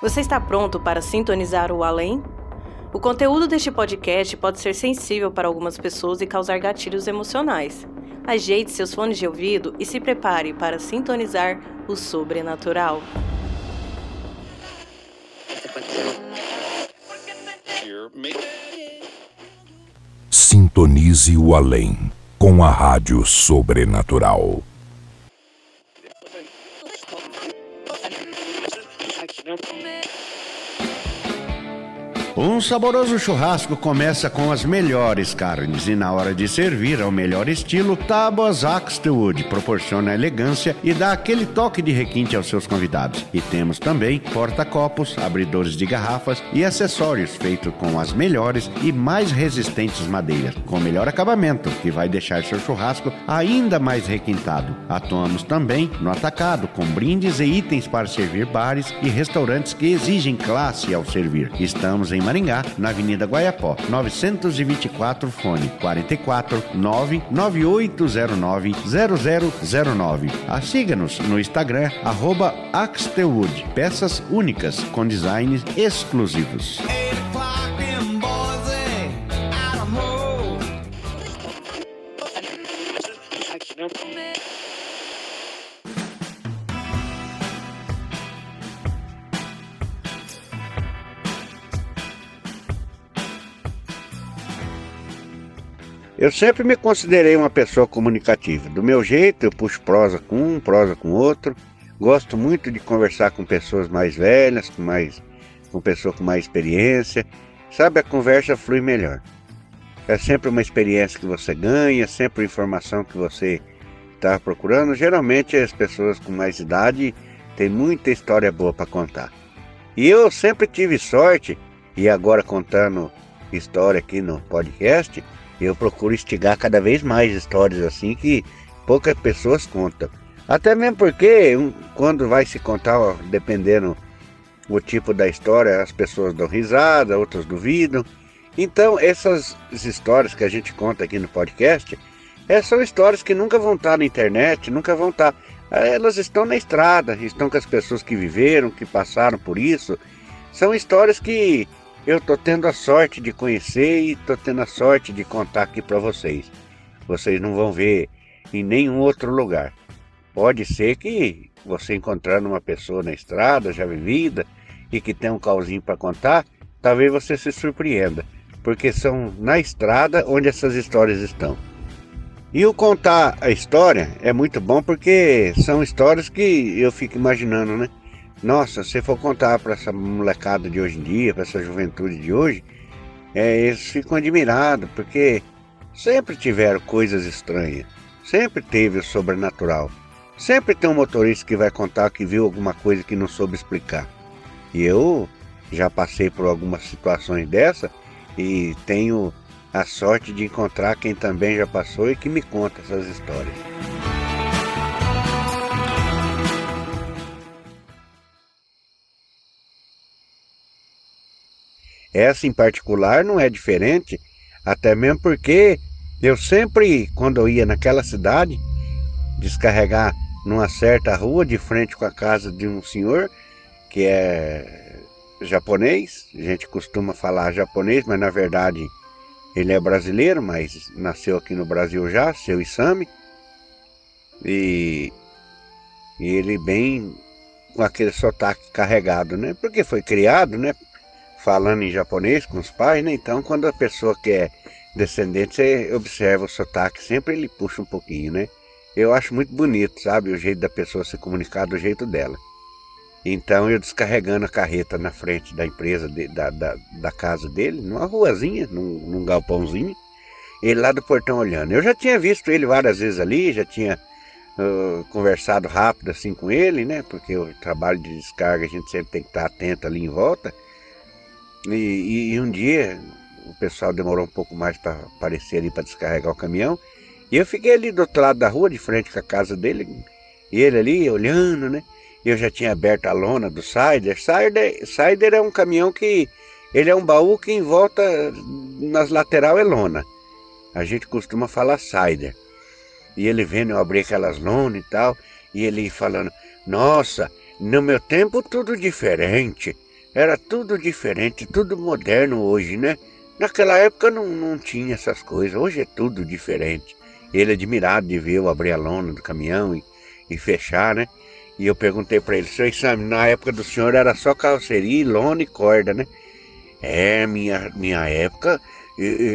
Você está pronto para sintonizar o além? O conteúdo deste podcast pode ser sensível para algumas pessoas e causar gatilhos emocionais. Ajeite seus fones de ouvido e se prepare para sintonizar o sobrenatural. Sintonize o além com a Rádio Sobrenatural. Um saboroso churrasco começa com as melhores carnes e na hora de servir ao melhor estilo, Tábuas Axtewood proporciona elegância e dá aquele toque de requinte aos seus convidados. E temos também porta-copos, abridores de garrafas e acessórios feitos com as melhores e mais resistentes madeiras, com melhor acabamento, que vai deixar seu churrasco ainda mais requintado. Atuamos também no atacado, com brindes e itens para servir bares e restaurantes que exigem classe ao servir. Estamos em Maringá, na Avenida Guaiapó, 924, fone 44 99809 0009. A siga-nos no Instagram, arroba Axtewood, peças únicas com designs exclusivos. Eu sempre me considerei uma pessoa comunicativa. Do meu jeito, eu puxo prosa com um, prosa com outro. Gosto muito de conversar com pessoas mais velhas, com mais com pessoas com mais experiência. Sabe, a conversa flui melhor. É sempre uma experiência que você ganha, sempre informação que você está procurando. Geralmente as pessoas com mais idade têm muita história boa para contar. E eu sempre tive sorte, e agora contando história aqui no podcast, eu procuro instigar cada vez mais histórias assim que poucas pessoas contam. Até mesmo porque quando vai se contar, dependendo o tipo da história, as pessoas dão risada, outras duvidam. Então, essas histórias que a gente conta aqui no podcast, é, são histórias que nunca vão estar na internet, nunca vão estar. Elas estão na estrada, estão com as pessoas que viveram, que passaram por isso. São histórias que eu tô tendo a sorte de conhecer e tô tendo a sorte de contar aqui para vocês. Vocês não vão ver em nenhum outro lugar. Pode ser que você encontrando uma pessoa na estrada já vivida e que tem um calzinho para contar, talvez você se surpreenda, porque são na estrada onde essas histórias estão. E o contar a história é muito bom porque são histórias que eu fico imaginando, né? Nossa, se for contar para essa molecada de hoje em dia, para essa juventude de hoje, é, eles ficam admirados, porque sempre tiveram coisas estranhas, sempre teve o sobrenatural. Sempre tem um motorista que vai contar que viu alguma coisa que não soube explicar. E eu já passei por algumas situações dessa e tenho a sorte de encontrar quem também já passou e que me conta essas histórias. Essa em particular não é diferente, até mesmo porque eu sempre, quando eu ia naquela cidade, descarregar numa certa rua de frente com a casa de um senhor que é japonês, a gente costuma falar japonês, mas na verdade ele é brasileiro, mas nasceu aqui no Brasil já, seu Isami. E, e ele bem com aquele sotaque carregado, né? Porque foi criado, né? Falando em japonês com os pais, né? Então, quando a pessoa que é descendente, você observa o sotaque, sempre ele puxa um pouquinho, né? Eu acho muito bonito, sabe? O jeito da pessoa se comunicar do jeito dela. Então, eu descarregando a carreta na frente da empresa, de, da, da, da, casa dele, numa ruazinha, num, num galpãozinho, ele lá do portão olhando. Eu já tinha visto ele várias vezes ali, já tinha uh, conversado rápido assim com ele, né? Porque o trabalho de descarga a gente sempre tem que estar atento ali em volta. E, e, e um dia o pessoal demorou um pouco mais para aparecer ali para descarregar o caminhão. E eu fiquei ali do outro lado da rua, de frente com a casa dele, e ele ali olhando, né? Eu já tinha aberto a lona do Sider. Sider, Sider é um caminhão que ele é um baú que em volta nas lateral é lona. A gente costuma falar Sider. E ele vendo eu abrir aquelas lonas e tal, e ele falando: "Nossa, no meu tempo tudo diferente. Era tudo diferente, tudo moderno hoje, né? Naquela época não, não tinha essas coisas, hoje é tudo diferente. Ele admirado de ver eu abrir a lona do caminhão e, e fechar, né? E eu perguntei para ele, seu exame, na época do senhor era só carroceria, lona e corda, né? É, minha, minha época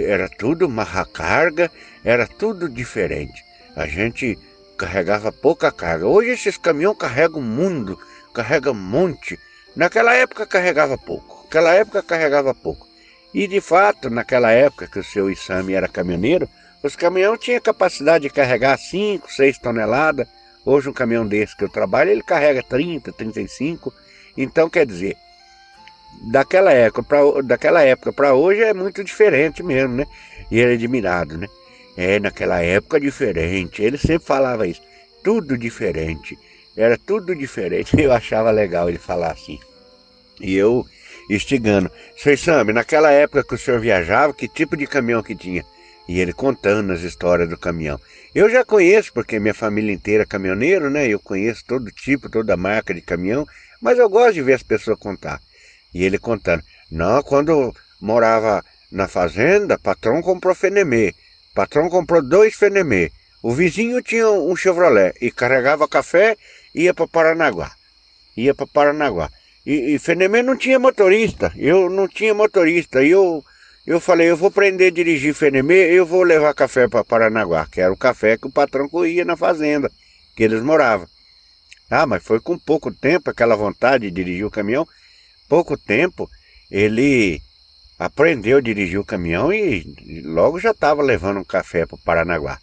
era tudo marra carga, era tudo diferente. A gente carregava pouca carga. Hoje esses caminhões carregam o mundo, carregam monte. Naquela época carregava pouco. Naquela época carregava pouco. E de fato, naquela época que o seu Isami era caminhoneiro, os caminhões tinham capacidade de carregar 5, 6 toneladas. Hoje um caminhão desse que eu trabalho, ele carrega 30, 35. Então quer dizer, daquela época para daquela época para hoje é muito diferente mesmo, né? E ele é admirado, né? É, naquela época diferente. Ele sempre falava isso. Tudo diferente. Era tudo diferente. Eu achava legal ele falar assim. E eu instigando. Senhor Sambi, naquela época que o senhor viajava, que tipo de caminhão que tinha? E ele contando as histórias do caminhão. Eu já conheço, porque minha família inteira é caminhoneiro, né? Eu conheço todo tipo, toda marca de caminhão, mas eu gosto de ver as pessoas contar. E ele contando. Não, quando morava na fazenda, patrão comprou Fenemê. Patrão comprou dois Fenemê. O vizinho tinha um Chevrolet e carregava café ia para Paranaguá. Ia para Paranaguá. E, e Fenemê não tinha motorista. Eu não tinha motorista. E eu, eu falei, eu vou aprender a dirigir Fenemê, eu vou levar café para Paranaguá, que era o café que o patrão corria na fazenda, que eles moravam. Ah, mas foi com pouco tempo, aquela vontade de dirigir o caminhão, pouco tempo, ele aprendeu a dirigir o caminhão e logo já estava levando um café para Paranaguá.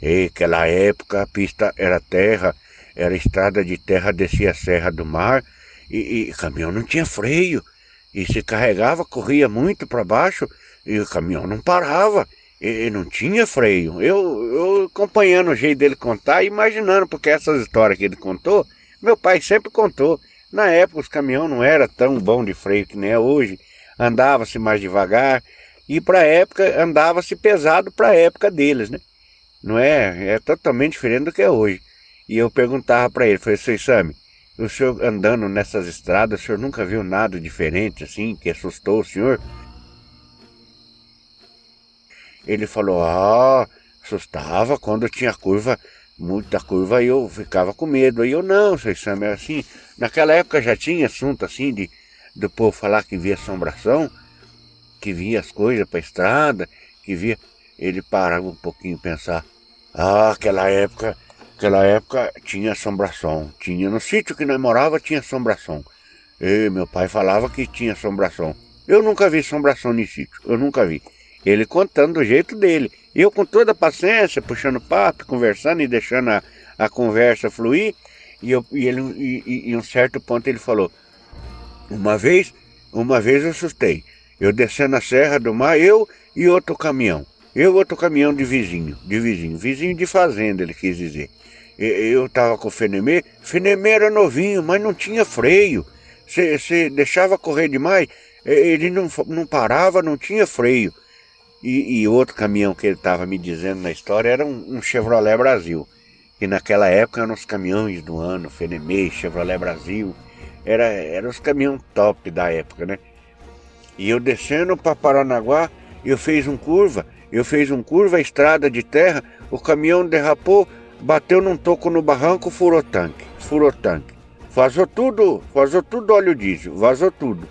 E aquela época a pista era terra, era estrada de terra, descia a Serra do Mar e, e o caminhão não tinha freio. E se carregava, corria muito para baixo e o caminhão não parava. E, e não tinha freio. Eu, eu acompanhando o jeito dele contar imaginando, porque essas histórias que ele contou, meu pai sempre contou. Na época os caminhões não era tão bom de freio que nem é hoje. Andava-se mais devagar. E para época andava-se pesado para a época deles, né? Não é? É totalmente diferente do que é hoje. E eu perguntava para ele, falei, seu Sami, o senhor andando nessas estradas, o senhor nunca viu nada diferente assim, que assustou o senhor? Ele falou, ah, assustava quando tinha curva muita curva e eu ficava com medo. Aí eu, não, vocês sabem, é assim, naquela época já tinha assunto assim de do povo falar que via assombração, que via as coisas para estrada, que via. Ele parava um pouquinho e pensar, ah, aquela época, aquela época tinha assombração. Tinha no sítio que nós morava tinha assombração. E meu pai falava que tinha assombração. Eu nunca vi assombração nesse sítio, eu nunca vi. Ele contando do jeito dele. Eu com toda a paciência, puxando papo, conversando e deixando a, a conversa fluir. E, eu, e ele, e, e, um certo ponto ele falou, uma vez, uma vez eu assustei. Eu descendo a serra do mar, eu e outro caminhão. Eu outro caminhão de vizinho, de vizinho, vizinho de fazenda, ele quis dizer. Eu estava com o Fenemê, Fenemê era novinho, mas não tinha freio. Você deixava correr demais, ele não, não parava, não tinha freio. E, e outro caminhão que ele estava me dizendo na história era um, um, Chevrolet Brasil. Que naquela época eram os caminhões do ano, Fenemê, Chevrolet Brasil. Era, era os caminhões top da época, né? E eu descendo para Paranaguá, eu fiz um curva, eu fiz um curva, estrada de terra, o caminhão derrapou, bateu num toco no barranco, furou tanque, furou tanque. Vazou tudo, vazou tudo óleo diesel, vazou tudo.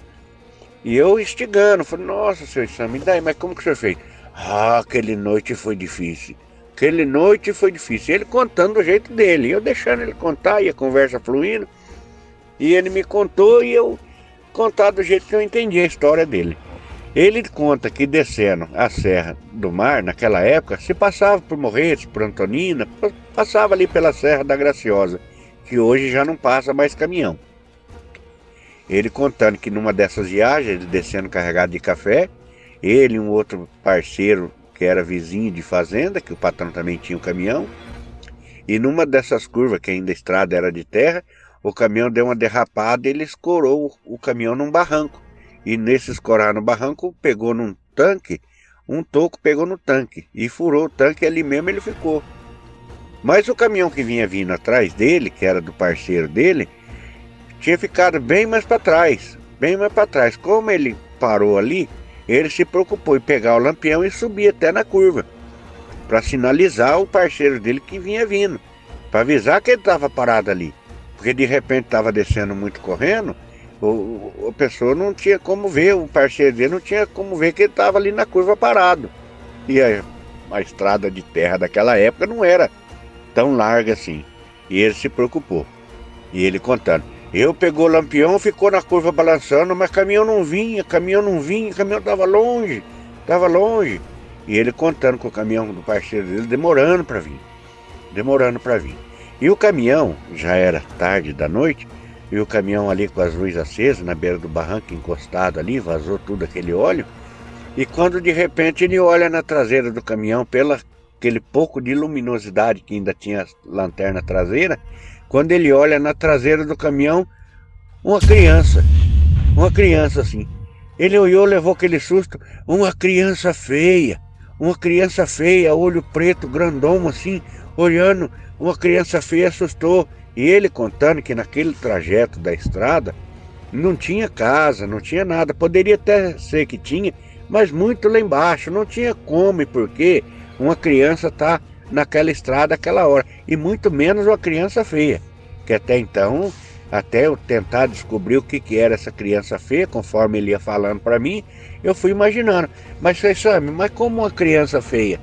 E eu instigando, falei, nossa, senhor Sam, me daí, mas como que o senhor fez? Ah, aquele noite foi difícil. Aquele noite foi difícil. Ele contando do jeito dele, eu deixando ele contar e a conversa fluindo. E ele me contou e eu contar do jeito que eu entendi a história dele. Ele conta que descendo a Serra do Mar, naquela época, se passava por Morretes, por Antonina, passava ali pela Serra da Graciosa, que hoje já não passa mais caminhão. Ele contando que numa dessas viagens, descendo carregado de café, ele e um outro parceiro que era vizinho de fazenda, que o patrão também tinha um caminhão, e numa dessas curvas, que ainda a estrada era de terra, o caminhão deu uma derrapada e ele escorou o caminhão num barranco. E nesse escorar no barranco, pegou num tanque, um toco pegou no tanque e furou o tanque ali mesmo ele ficou. Mas o caminhão que vinha vindo atrás dele, que era do parceiro dele, tinha ficado bem mais para trás. bem mais para trás. Como ele parou ali, ele se preocupou em pegar o lampião e subir até na curva para sinalizar o parceiro dele que vinha vindo, para avisar que ele estava parado ali, porque de repente estava descendo muito correndo, o, a pessoa não tinha como ver, o parceiro dele não tinha como ver que ele estava ali na curva parado. E a, a estrada de terra daquela época não era tão larga assim. E ele se preocupou. E ele contando. Eu pegou o lampião, ficou na curva balançando, mas caminhão não vinha, caminhão não vinha, caminhão estava longe, estava longe. E ele contando com o caminhão do parceiro dele, demorando para vir. Demorando para vir. E o caminhão, já era tarde da noite, e o caminhão ali com as luzes acesas, na beira do barranco, encostado ali, vazou tudo aquele óleo. E quando de repente ele olha na traseira do caminhão, pela aquele pouco de luminosidade que ainda tinha a lanterna traseira, quando ele olha na traseira do caminhão, uma criança. Uma criança assim. Ele olhou, levou aquele susto. Uma criança feia uma criança feia, olho preto, grandão assim, olhando. Uma criança feia assustou. E ele contando que naquele trajeto da estrada não tinha casa, não tinha nada. Poderia até ser que tinha, mas muito lá embaixo. Não tinha como e porquê uma criança tá naquela estrada aquela hora. E muito menos uma criança feia. Que até então, até eu tentar descobrir o que, que era essa criança feia, conforme ele ia falando para mim, eu fui imaginando. Mas, Sam, mas como uma criança feia?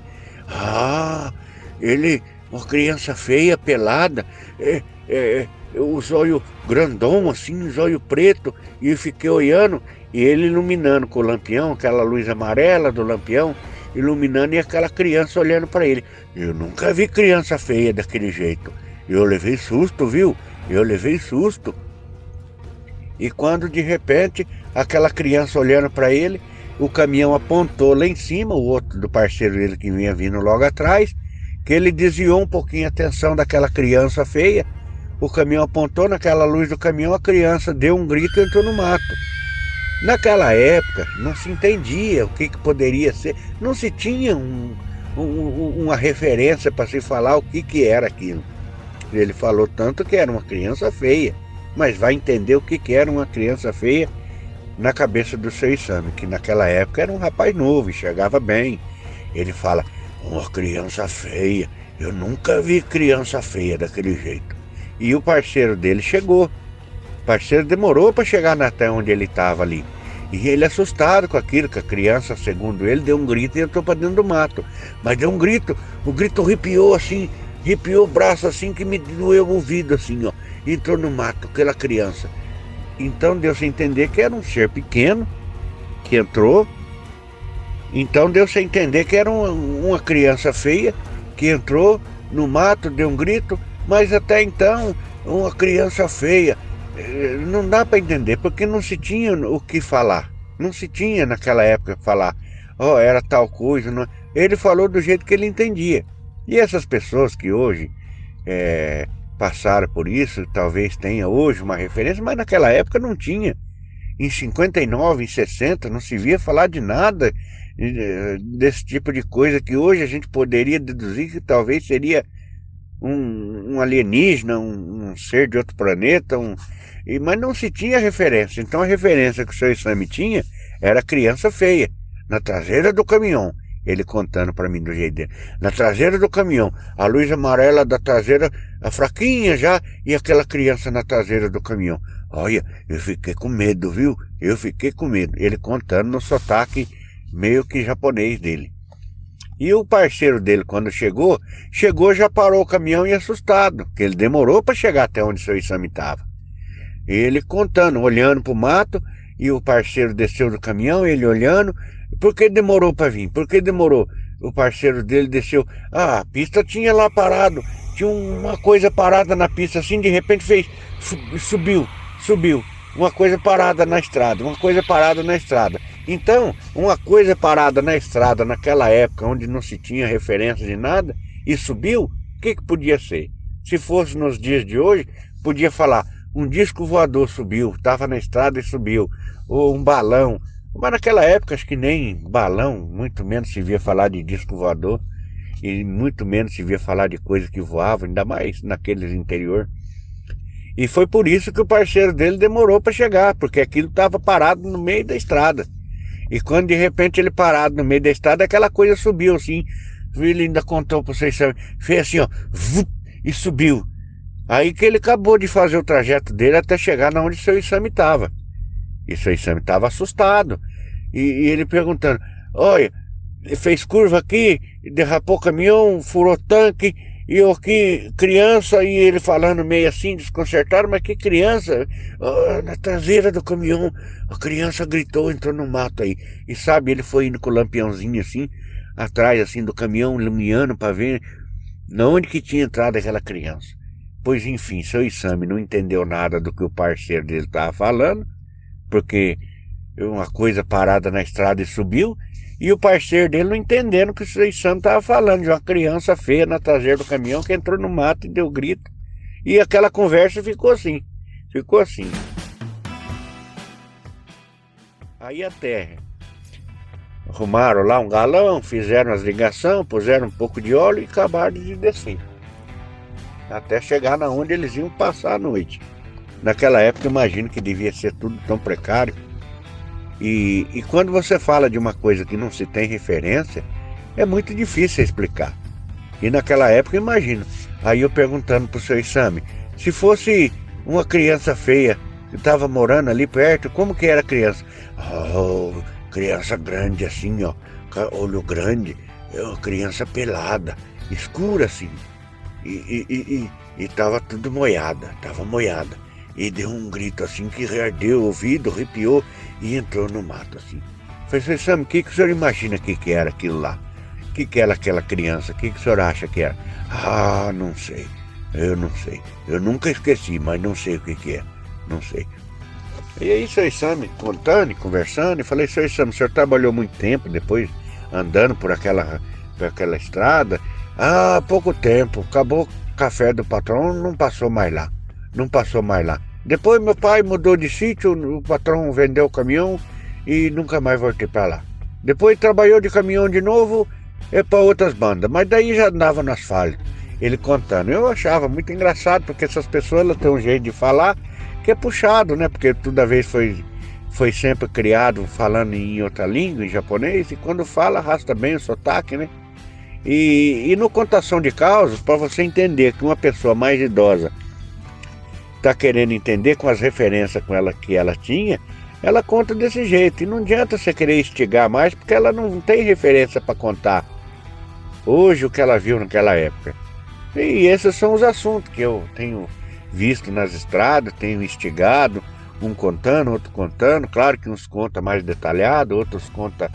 Ah, ele, uma criança feia, pelada, é, é, é, o zóio grandão, assim, zóio preto, e fiquei olhando, e ele iluminando com o lampião, aquela luz amarela do lampião, iluminando, e aquela criança olhando para ele. Eu nunca vi criança feia daquele jeito. Eu levei susto, viu? Eu levei susto. E quando de repente aquela criança olhando para ele, o caminhão apontou lá em cima, o outro do parceiro dele que vinha vindo logo atrás, que ele desviou um pouquinho a atenção daquela criança feia. O caminhão apontou naquela luz do caminhão, a criança deu um grito e entrou no mato. Naquela época não se entendia o que, que poderia ser, não se tinha um, um, uma referência para se falar o que, que era aquilo. Ele falou tanto que era uma criança feia, mas vai entender o que, que era uma criança feia na cabeça do seu exame, que naquela época era um rapaz novo, enxergava bem. Ele fala: Uma criança feia, eu nunca vi criança feia daquele jeito. E o parceiro dele chegou. O parceiro demorou para chegar até onde ele estava ali. E ele assustado com aquilo, que a criança, segundo ele, deu um grito e entrou para dentro do mato. Mas deu um grito, o grito arrepiou assim, arrepiou o braço assim que me doeu o ouvido assim, ó. Entrou no mato, aquela criança. Então deu-se entender que era um ser pequeno que entrou. Então deu-se entender que era uma, uma criança feia que entrou no mato, deu um grito, mas até então uma criança feia. Eh, não dá para entender, porque não se tinha o que falar. Não se tinha naquela época falar, oh, era tal coisa. Não... Ele falou do jeito que ele entendia. E essas pessoas que hoje é, passaram por isso, talvez tenha hoje uma referência, mas naquela época não tinha. Em 59, em 60, não se via falar de nada eh, desse tipo de coisa que hoje a gente poderia deduzir que talvez seria um, alienígena, um, um, ser de outro planeta, um, e, mas não se tinha referência. Então a referência que o seu exame tinha era criança feia, na traseira do caminhão. Ele contando para mim do jeito dele. Na traseira do caminhão, a luz amarela da traseira, a fraquinha já, e aquela criança na traseira do caminhão. Olha, eu fiquei com medo, viu? Eu fiquei com medo. Ele contando no sotaque meio que japonês dele. E o parceiro dele, quando chegou, chegou já parou o caminhão e assustado, que ele demorou para chegar até onde seu exame estava. Ele contando, olhando para o mato, e o parceiro desceu do caminhão, ele olhando, por que demorou para vir? Por que demorou? O parceiro dele desceu. Ah, a pista tinha lá parado. Tinha uma coisa parada na pista assim, de repente fez. Subiu, subiu. Uma coisa parada na estrada, uma coisa parada na estrada. Então, uma coisa parada na estrada naquela época, onde não se tinha referência de nada, e subiu, o que, que podia ser? Se fosse nos dias de hoje, podia falar: um disco voador subiu, estava na estrada e subiu, ou um balão, mas naquela época, acho que nem balão, muito menos se via falar de disco voador, e muito menos se via falar de coisas que voavam, ainda mais naqueles interior. E foi por isso que o parceiro dele demorou para chegar, porque aquilo estava parado no meio da estrada. E quando de repente ele parado no meio da estrada, aquela coisa subiu assim. Ele ainda contou para vocês, sabe? fez assim, ó, vup, e subiu. Aí que ele acabou de fazer o trajeto dele até chegar na onde seu exame estava. E seu exame estava assustado. E, e, ele perguntando: Olha, fez curva aqui, derrapou caminhão, furou tanque, e eu aqui, criança, e ele falando meio assim, desconcertado, mas que criança? Oh, na traseira do caminhão, a criança gritou, entrou no mato aí. E sabe, ele foi indo com o lampiãozinho assim, atrás assim do caminhão, iluminando para ver onde que tinha entrado aquela criança. Pois enfim, seu exame não entendeu nada do que o parceiro dele estava falando, porque uma coisa parada na estrada e subiu, e o parceiro dele não entendendo que o exame estava falando, de uma criança feia na traseira do caminhão que entrou no mato e deu grito. E aquela conversa ficou assim, ficou assim. Aí a terra. Arrumaram lá um galão, fizeram as ligações, puseram um pouco de óleo e acabaram de descer até chegar na onde eles iam passar a noite. Naquela época, imagino que devia ser tudo tão precário. E, e quando você fala de uma coisa que não se tem referência, é muito difícil explicar. E naquela época, imagino, aí eu perguntando para o seu exame, se fosse uma criança feia que estava morando ali perto, como que era a criança? Oh, criança grande assim, ó, olho grande, é criança pelada, escura assim, e, e, e, e tava tudo moiada, tava moiada. E deu um grito assim que reardeu o ouvido, arrepiou e entrou no mato assim. Falei, Sam, o que, que o senhor imagina que, que era aquilo lá? O que, que era aquela criança? O que, que o senhor acha que era? Ah, não sei. Eu não sei. Eu nunca esqueci, mas não sei o que, que é. Não sei. E aí, seu Sam, contando e conversando, e falei, seu Sam, o senhor trabalhou muito tempo depois andando por aquela, por aquela estrada ah, pouco tempo. Acabou o café do patrão, não passou mais lá. Não passou mais lá. Depois meu pai mudou de sítio, o patrão vendeu o caminhão e nunca mais voltei para lá. Depois trabalhou de caminhão de novo é para outras bandas, mas daí já andava no asfalto. Ele contando. Eu achava muito engraçado, porque essas pessoas elas têm um jeito de falar que é puxado, né? Porque toda vez foi, foi sempre criado falando em outra língua, em japonês, e quando fala arrasta bem o sotaque, né? E, e no contação de causas, para você entender que uma pessoa mais idosa está querendo entender com as referências com ela que ela tinha, ela conta desse jeito. E não adianta você querer instigar mais, porque ela não tem referência para contar hoje o que ela viu naquela época. E esses são os assuntos que eu tenho visto nas estradas, tenho instigado, um contando, outro contando. Claro que uns conta mais detalhado, outros conta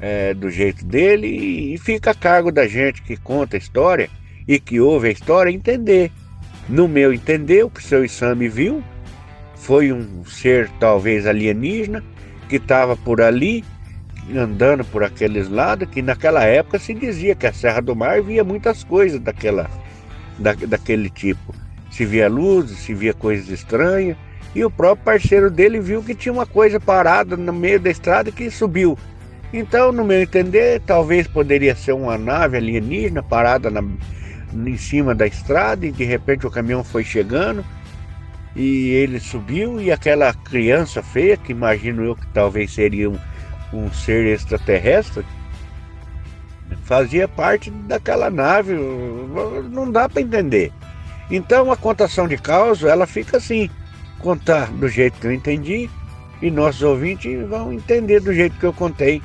é, do jeito dele e, fica a cargo da gente que conta a história e que ouve a história entender. No meu entender, o que seu Isami viu foi um ser talvez alienígena que estava por ali, andando por aqueles lados, que naquela época se dizia que a Serra do Mar via muitas coisas daquela, da, daquele tipo. Se via luzes, se via coisas estranhas, e o próprio parceiro dele viu que tinha uma coisa parada no meio da estrada que subiu então, no meu entender, talvez poderia ser uma nave alienígena parada na, em cima da estrada e de repente o caminhão foi chegando e ele subiu e aquela criança feia, que imagino eu que talvez seria um, um ser extraterrestre, fazia parte daquela nave. Não dá para entender. Então a contação de causa ela fica assim, contar do jeito que eu entendi e nossos ouvintes vão entender do jeito que eu contei.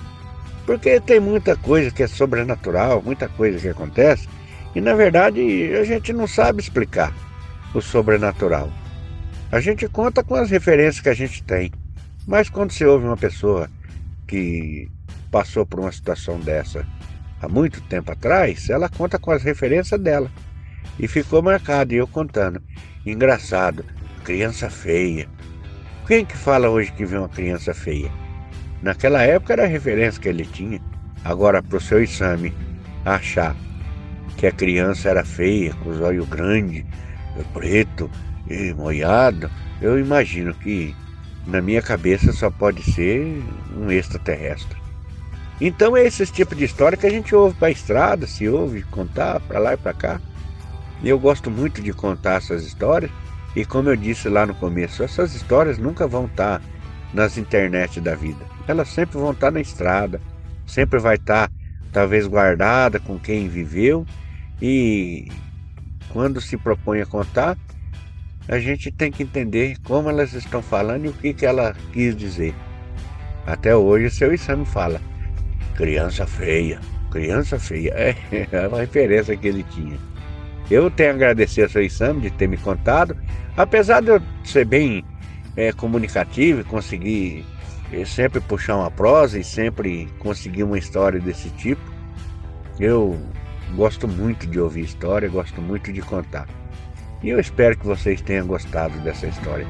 Porque tem muita coisa que é sobrenatural, muita coisa que acontece, e na verdade a gente não sabe explicar o sobrenatural. A gente conta com as referências que a gente tem, mas quando você ouve uma pessoa que passou por uma situação dessa há muito tempo atrás, ela conta com as referências dela. E ficou marcado, e eu contando. Engraçado, criança feia. Quem que fala hoje que vê uma criança feia? Naquela época era a referência que ele tinha. Agora, para o seu exame achar que a criança era feia, com os olhos grandes, preto e molhado, eu imagino que na minha cabeça só pode ser um extraterrestre. Então é esse tipo de história que a gente ouve para a estrada, se ouve contar para lá e para cá. Eu gosto muito de contar essas histórias E como eu disse lá no começo, essas histórias nunca vão estar nas internet da vida. Elas sempre vão estar na estrada, sempre vai estar talvez guardada com quem viveu e quando se propõe a contar, a gente tem que entender como elas estão falando e o que, que ela quis dizer. Até hoje, seu exame fala: criança feia, criança feia. É uma referência que ele tinha. Eu tenho a agradecer ao seu exame de ter me contado, apesar de eu ser bem é, comunicativo e conseguir é, sempre puxar uma prosa e sempre conseguir uma história desse tipo. Eu gosto muito de ouvir história, gosto muito de contar. E eu espero que vocês tenham gostado dessa história.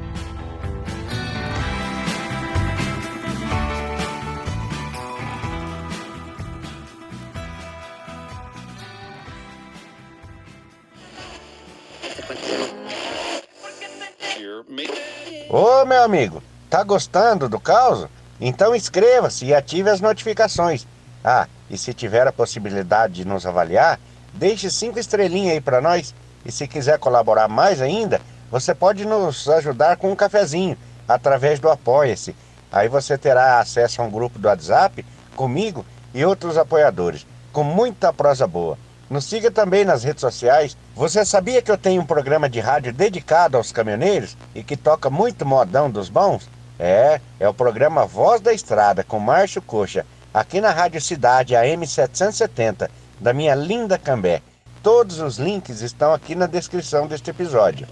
Ô meu amigo, tá gostando do caos? Então inscreva-se e ative as notificações. Ah, e se tiver a possibilidade de nos avaliar, deixe cinco estrelinhas aí para nós. E se quiser colaborar mais ainda, você pode nos ajudar com um cafezinho através do Apoia-se. Aí você terá acesso a um grupo do WhatsApp comigo e outros apoiadores, com muita prosa boa. Nos siga também nas redes sociais. Você sabia que eu tenho um programa de rádio dedicado aos caminhoneiros e que toca muito modão dos bons? É, é o programa Voz da Estrada com Márcio Coxa, aqui na Rádio Cidade a M 770 da minha linda Cambé. Todos os links estão aqui na descrição deste episódio.